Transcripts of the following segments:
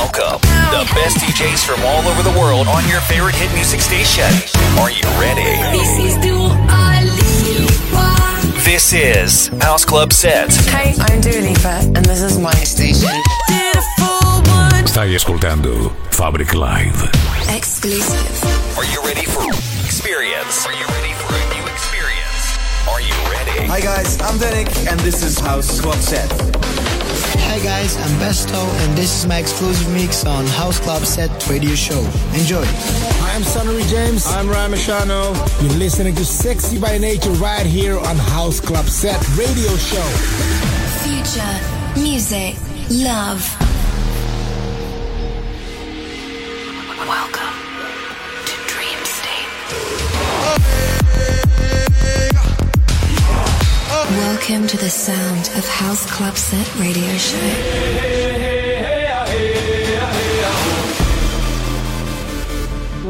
Welcome, the best DJs from all over the world on your favorite hit music station. Are you ready? This is Dua Lipa. This is House Club Set. Hey, I'm Dua Lipa, and this is my station. Beautiful one. Stai ascoltando Fabric Live. Exclusive. Are you ready for experience? Are you ready for a new experience? Are you ready? Hi guys, I'm Danik and this is House Club Set. Hi guys, I'm Besto and this is my exclusive mix on House Club Set Radio Show. Enjoy. Hi, I'm Sonny James. I'm Ramashano. You're listening to Sexy by Nature right here on House Club Set Radio Show. Future. Music. Love. Welcome to the sound of House Club Set Radio Show.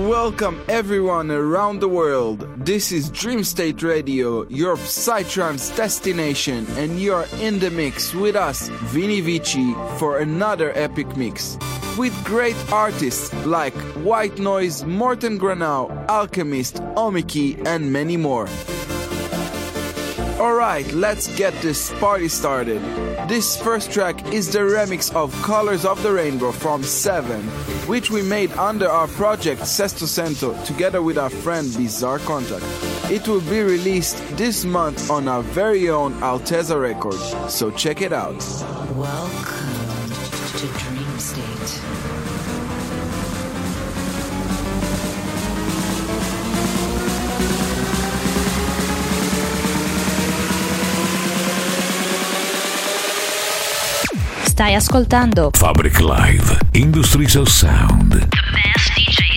Welcome everyone around the world. This is Dream State Radio, your Psytrance destination, and you're in the mix with us, Vini Vici, for another epic mix. With great artists like White Noise, Morten Granau, Alchemist, Omiki, and many more. Alright, let's get this party started. This first track is the remix of Colors of the Rainbow from Seven, which we made under our project Sesto Sento together with our friend Bizzare Contact. It will be released this month on our very own Alteza record, so check it out. Welcome to Dream State. Stai ascoltando Fabric Live. Industries of Sound. the best DJs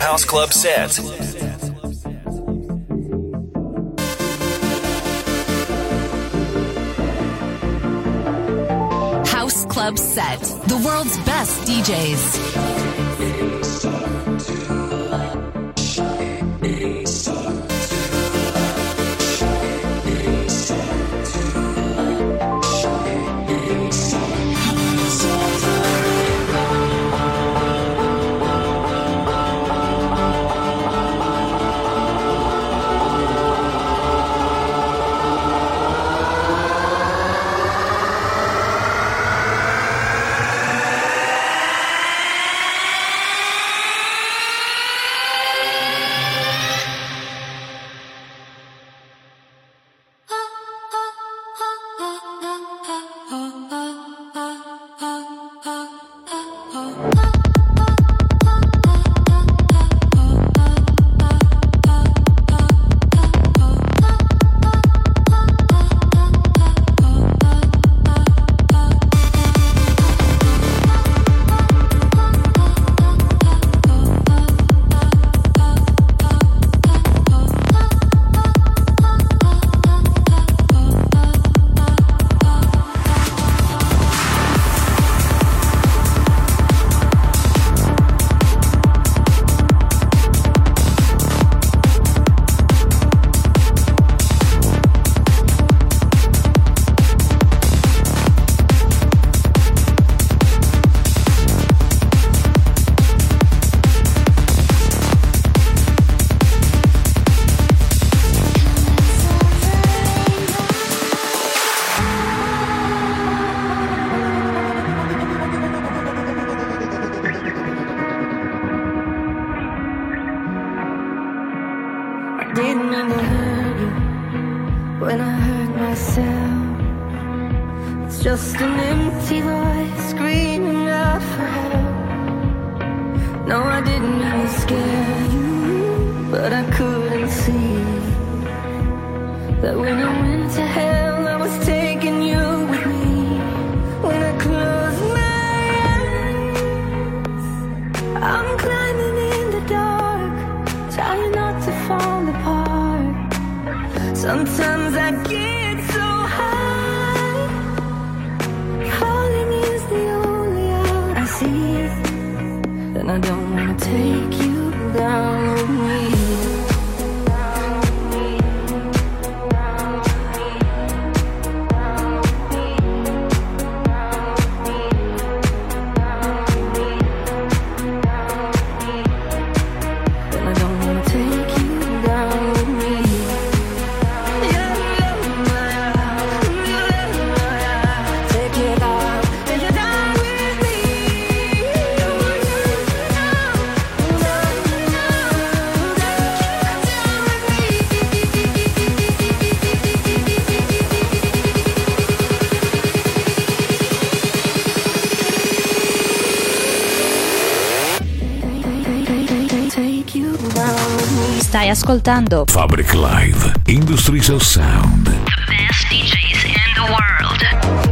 House Club set. House Club set. The world's best DJs. ascoltando Fabric Live, Industries of Sound. The best DJs in the world.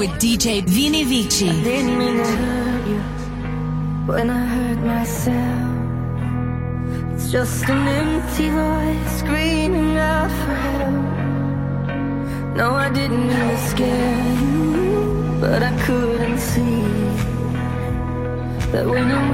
With DJ Vini Vici. I didn't mean to hurt you when I hurt myself. It's just an empty voice screaming out for help. No, I didn't mean to scare you, but I couldn't see that when I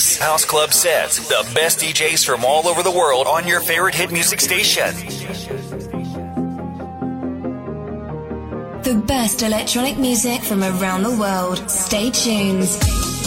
House Club Sets, the best DJs from all over the world on your favorite hit music station. The best electronic music from around the world. Stay tuned.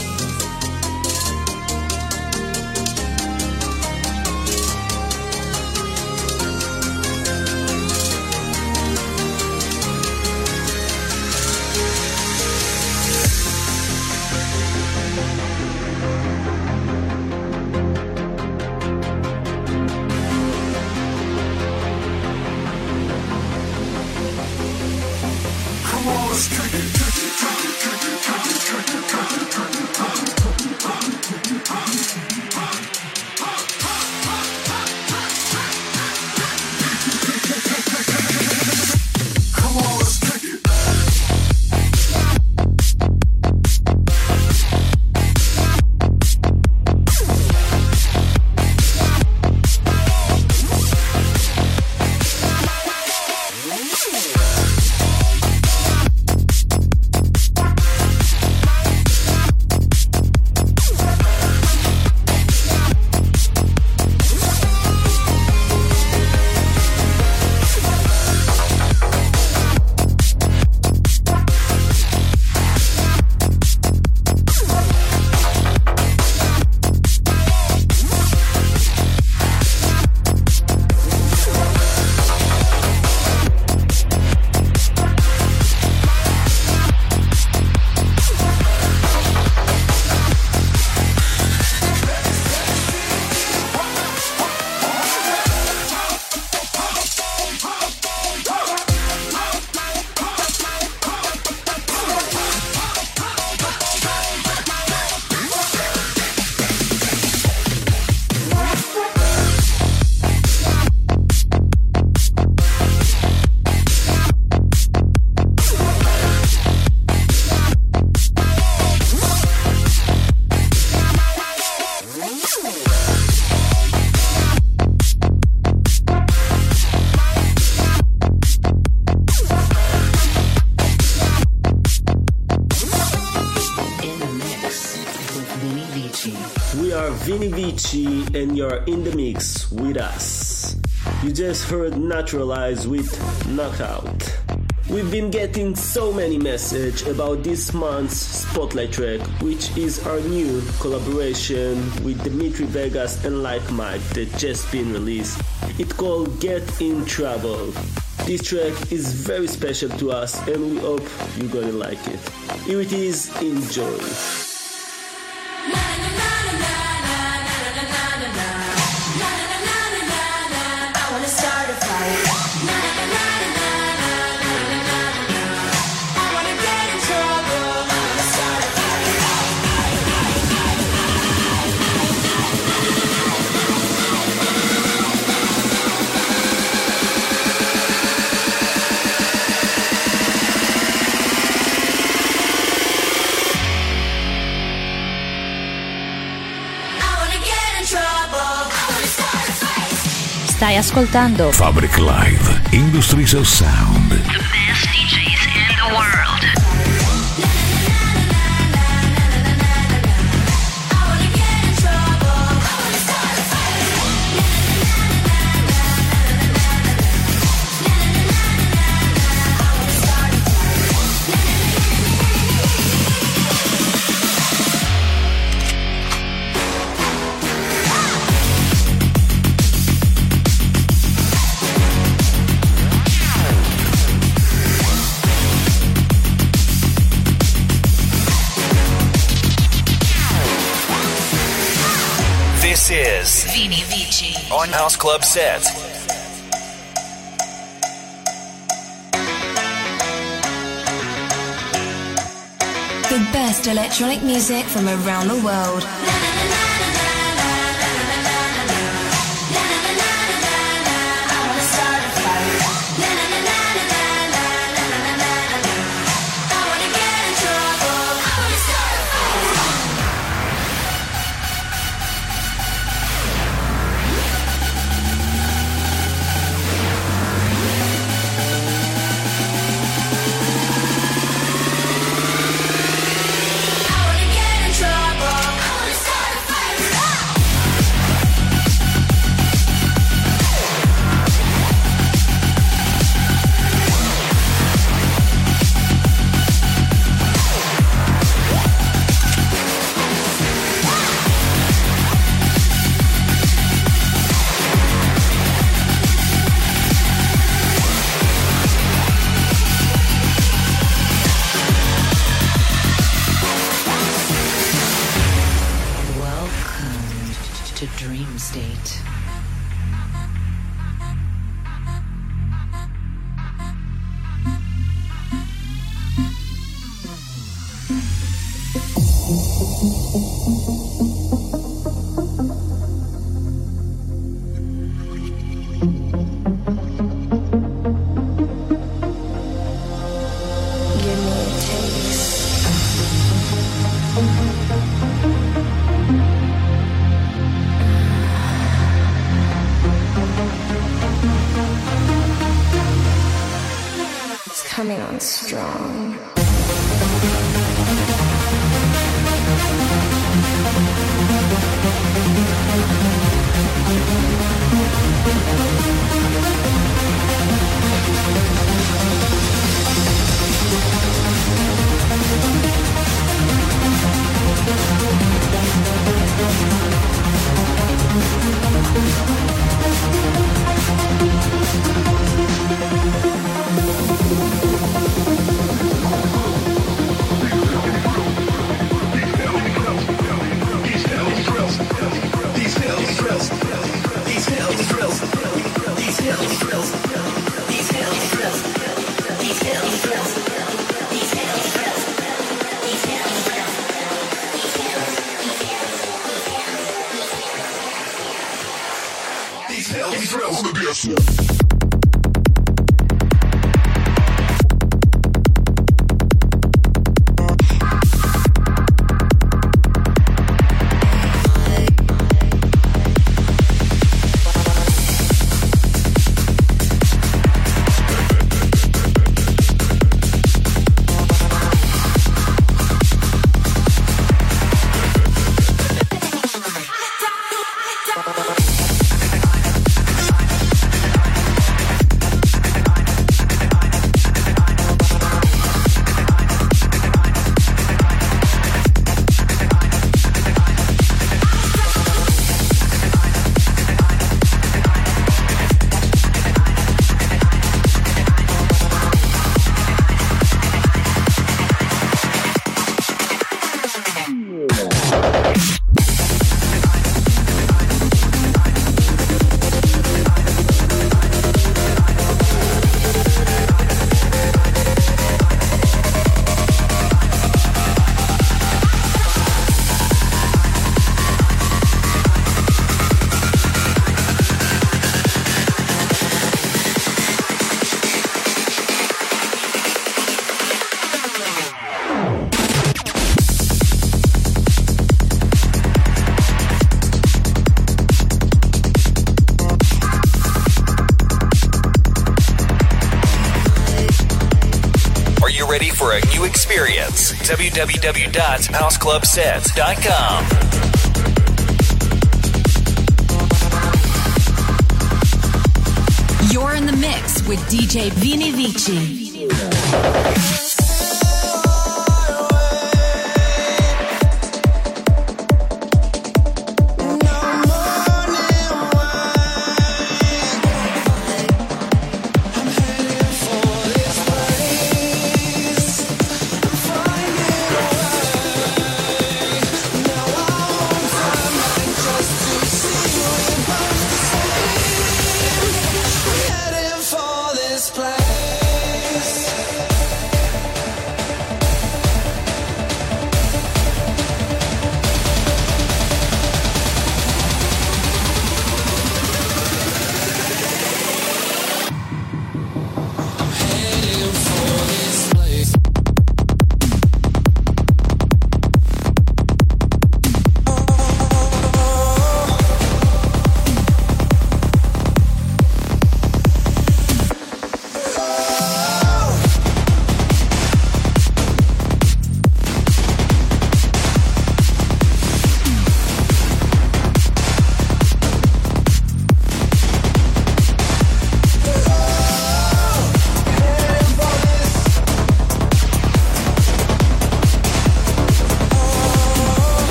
And you're in the mix with us. You just heard Naturalize with Knockout. We've been getting so many messages about this month's Spotlight track, which is our new collaboration with Dimitri Vegas and Like Mike that just been released. It's called Get in Trouble. This track is very special to us and we hope you're gonna like it. Here it is, enjoy. Stai ascoltando Fabric Live Industries of Sound. House Club Set. The best electronic music from around the world. www.houseclubsets.com. You're in the mix with DJ Vini Vici.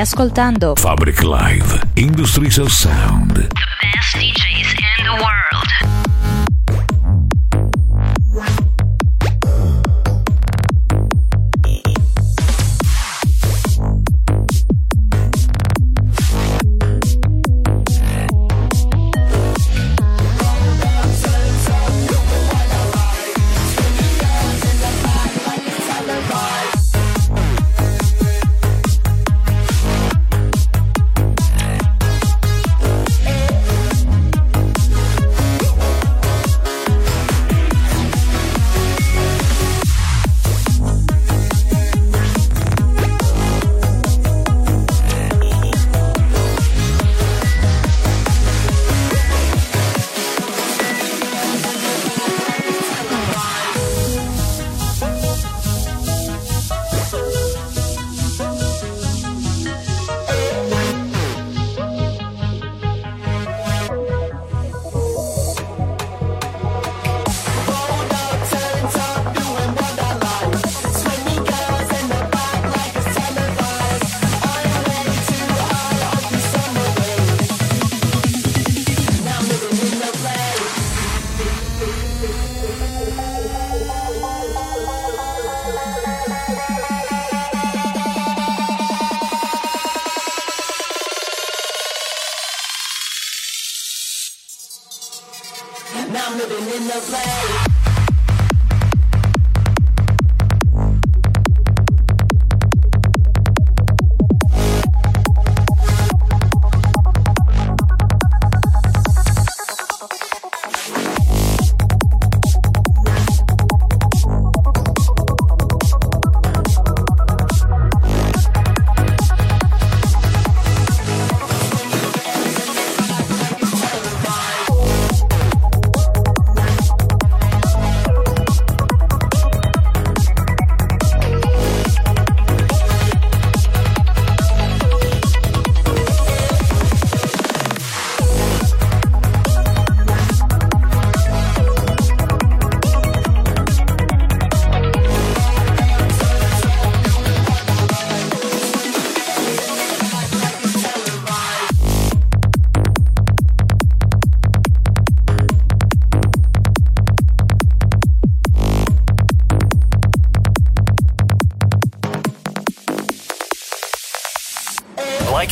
Ascoltando Fabric Live, Industries of Sound.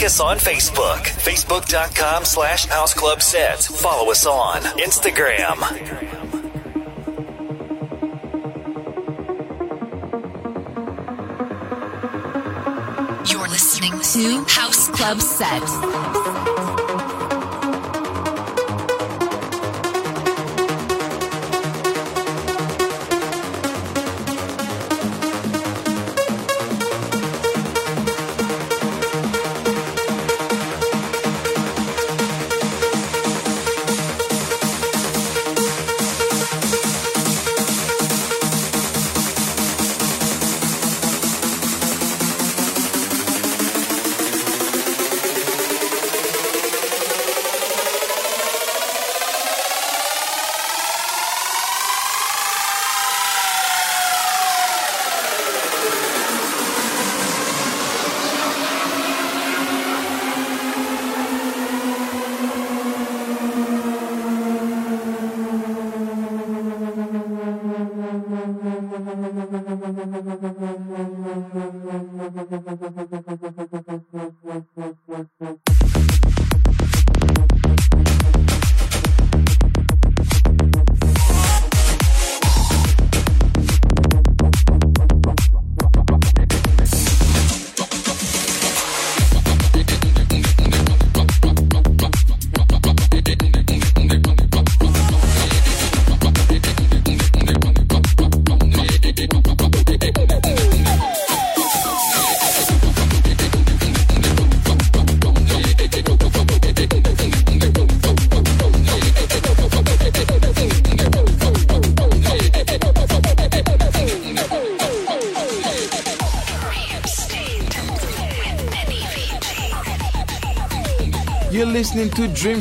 Us on Facebook, facebook.com slash House Club Sets. Follow us on Instagram. You're listening to House Club Set.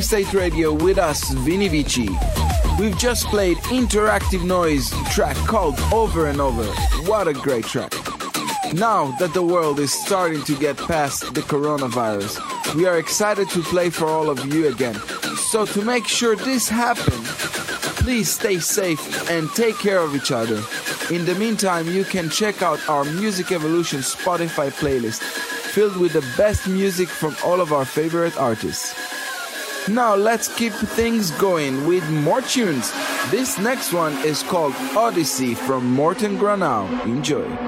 State Radio with us, Vini Vici. We've just played Interactive Noise track called Over and Over. What a great track. Now that the world is starting to get past the coronavirus, we are excited to play for all of you again. So to make sure this happens, please stay safe and take care of each other. In the meantime, you can check out our Music Evolution Spotify playlist filled with the best music from all of our favorite artists. Now let's keep things going with more tunes. This next one is called Odyssey from Morten Granau. Enjoy.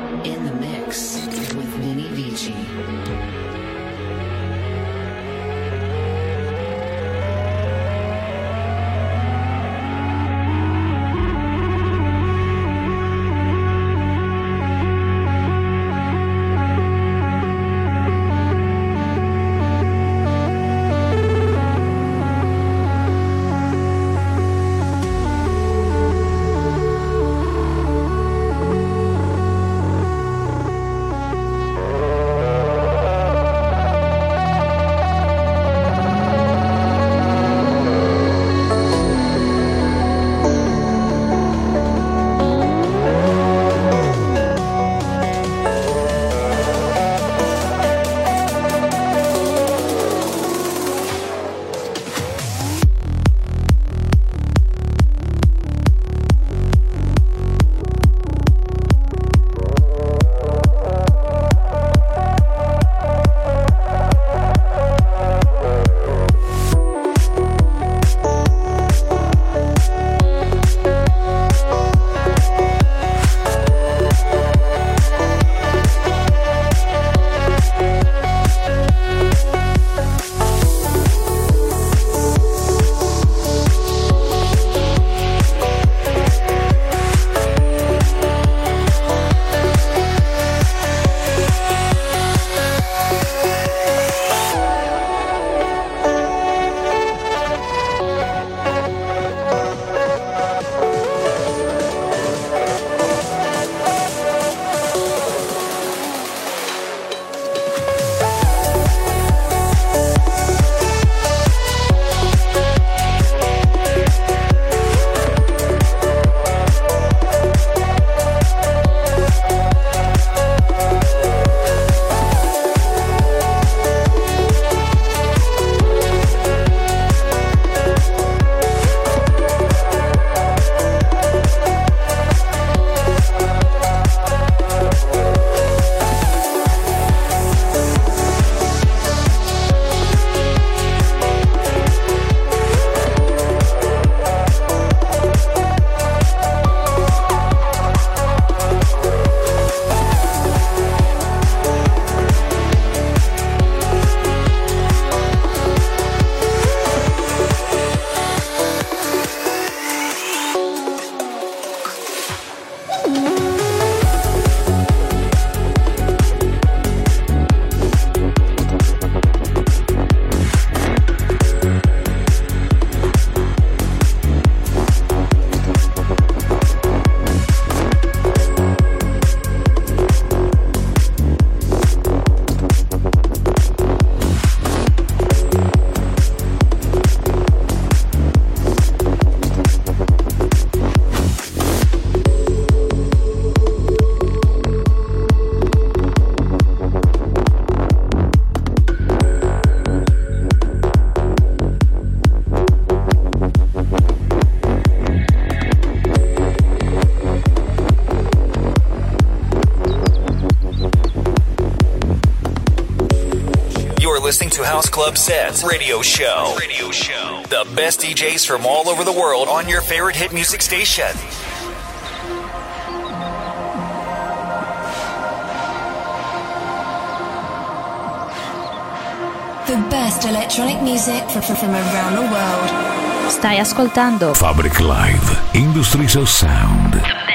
Club Sets Radio Show. Radio Show. The best DJs from all over the world on your favorite hit music station. The best electronic music from, from around the world. Stai ascoltando Fabric Live, Industries of Sound.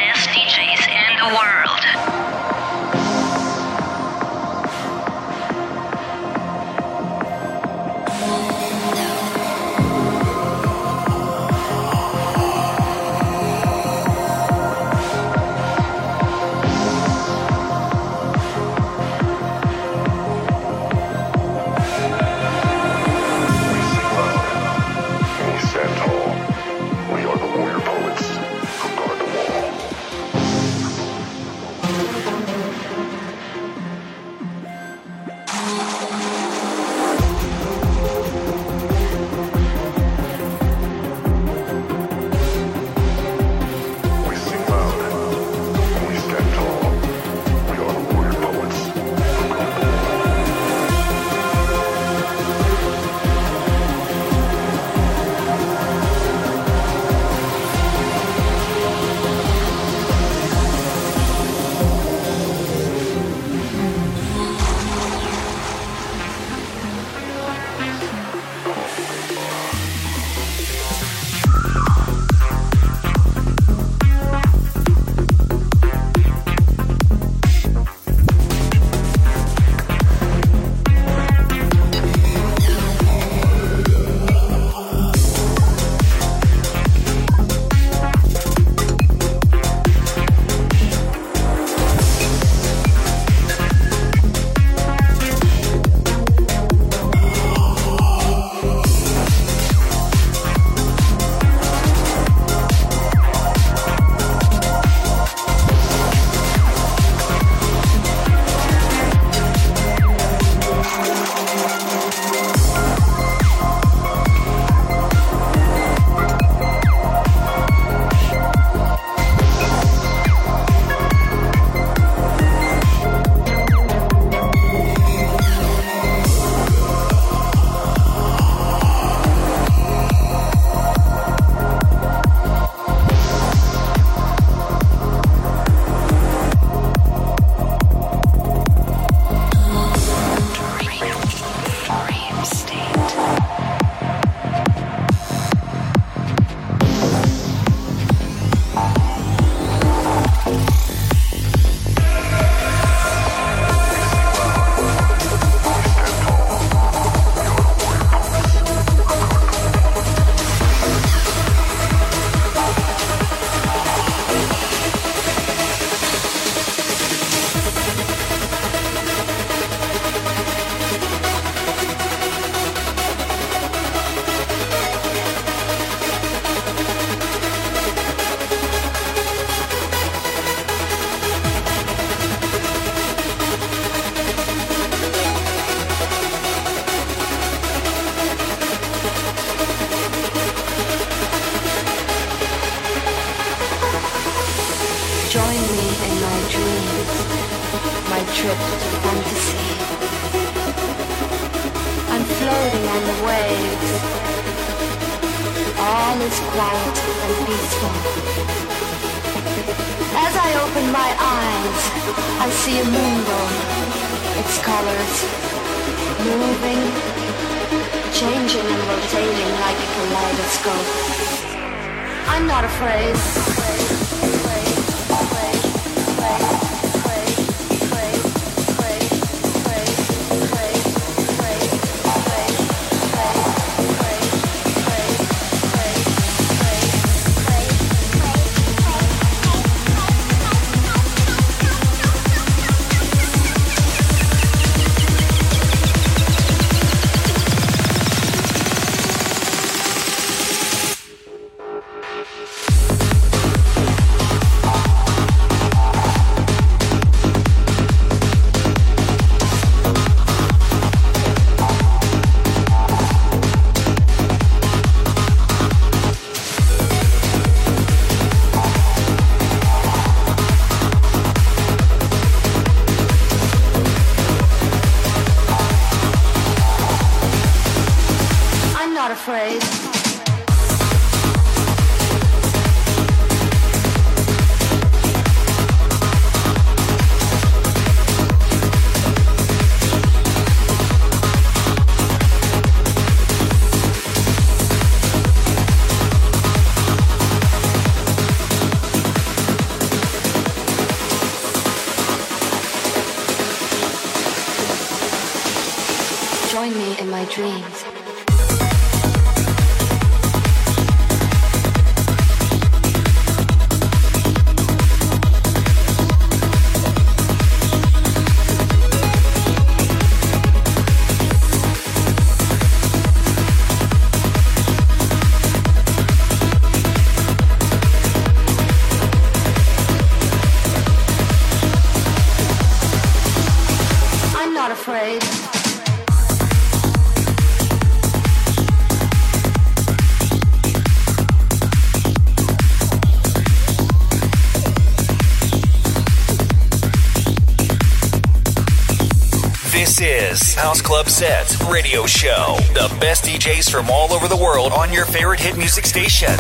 House Club Sets, Radio Show. The best DJs from all over the world on your favorite hit music station.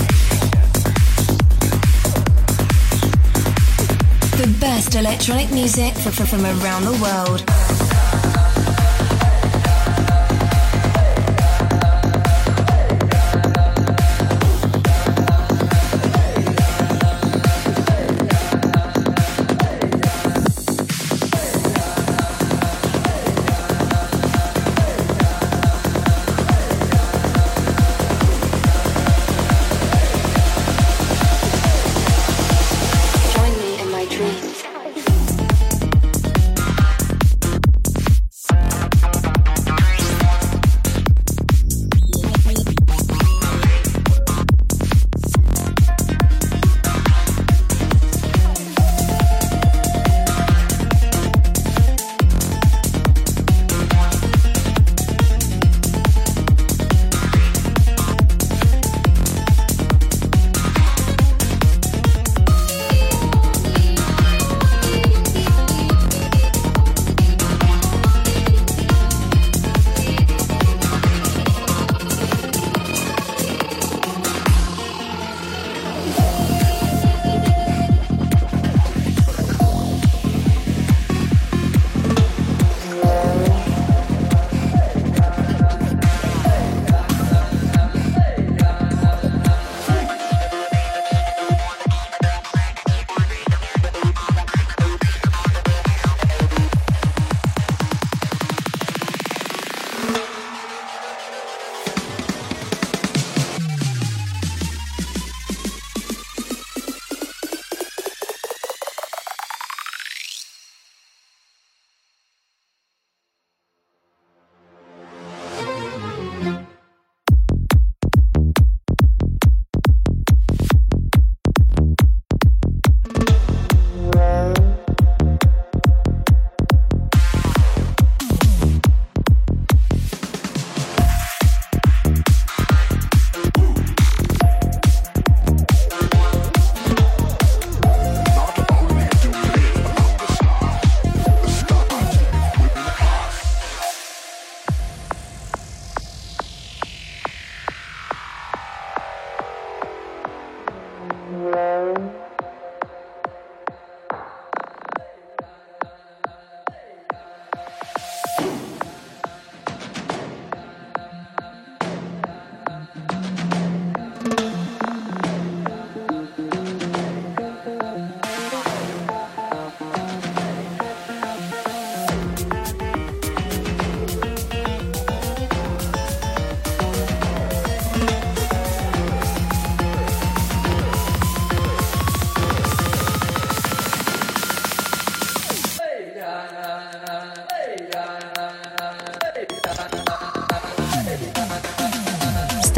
The best electronic music from around the world.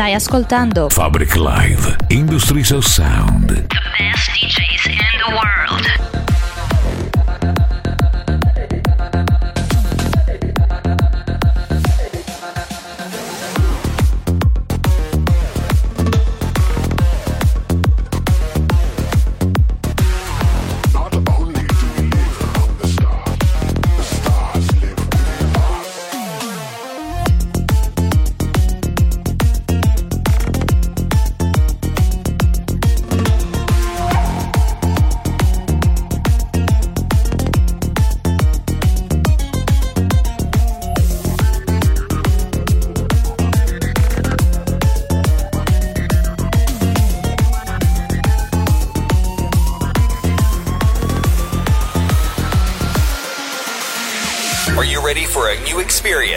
Stai ascoltando Fabric Live Industries of Sound. The best DJs in the world.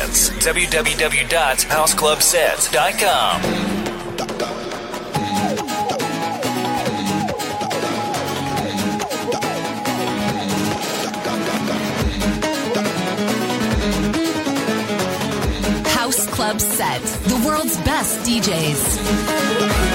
Experience. www.houseclubsets.com. House Club Set, the world's best DJs.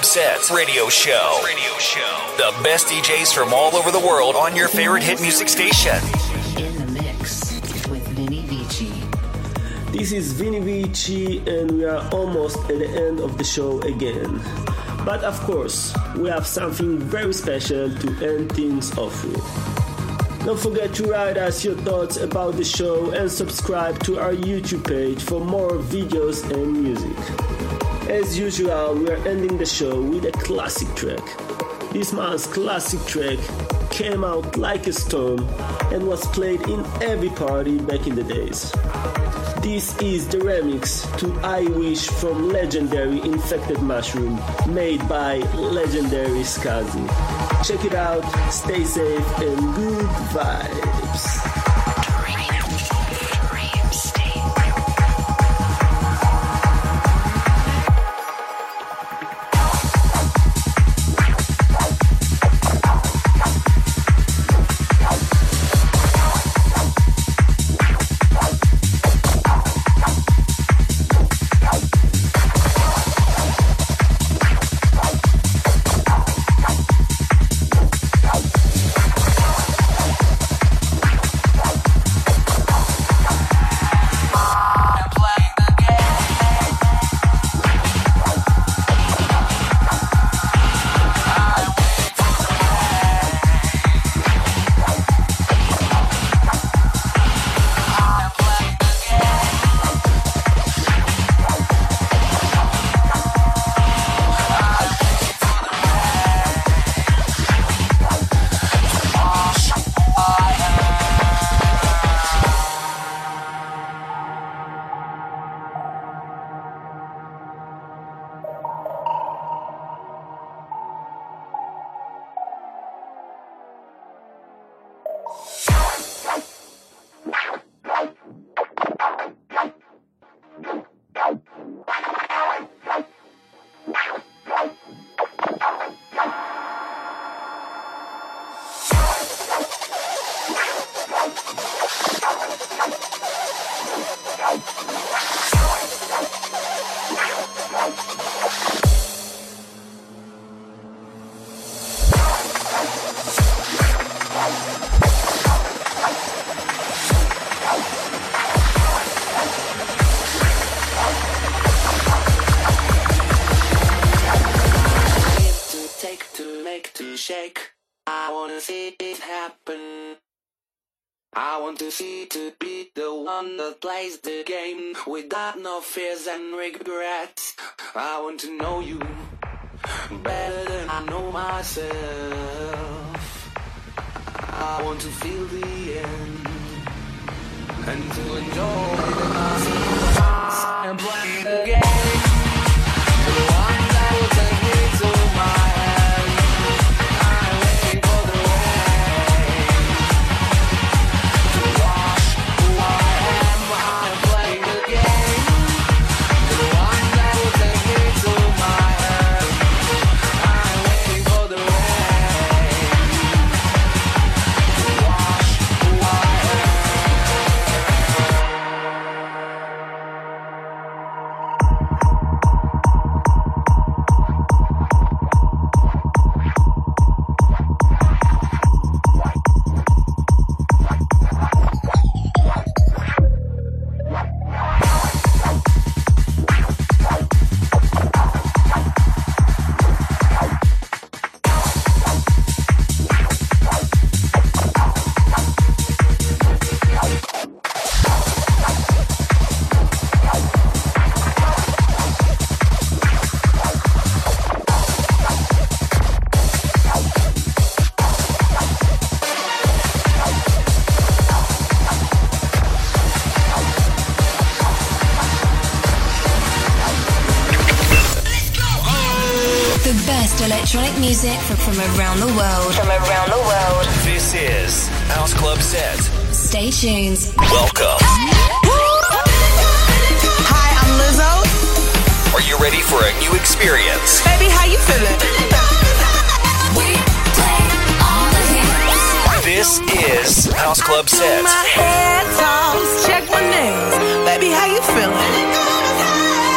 To Sets Radio Show. Radio Show. The best DJs from all over the world on your favorite hit music station. In the mix with Vini Vici. This is Vini Vici, and we are almost at the end of the show again. But of course, we have something very special to end things off with. Don't forget to write us your thoughts about the show and subscribe to our YouTube page for more videos and music. As usual, we are ending the show with a classic track. This month's classic track came out like a storm and was played in every party back in the days. This is the remix to I Wish from legendary Infected Mushroom made by legendary Skazi. Check it out, stay safe, and good vibes. I want to know you better than I know myself. I want to feel the end and to enjoy the night and play around the world. From around the world. This is House Club Set. Stay tuned. Welcome. Hi, I'm Lizzo. Are you ready for a new experience? Baby, how you feeling? This is House Club Set. My head toss, check my nails. Baby, how you feeling?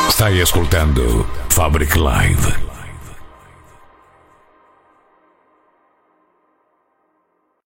Stai ascoltando Fabric Live.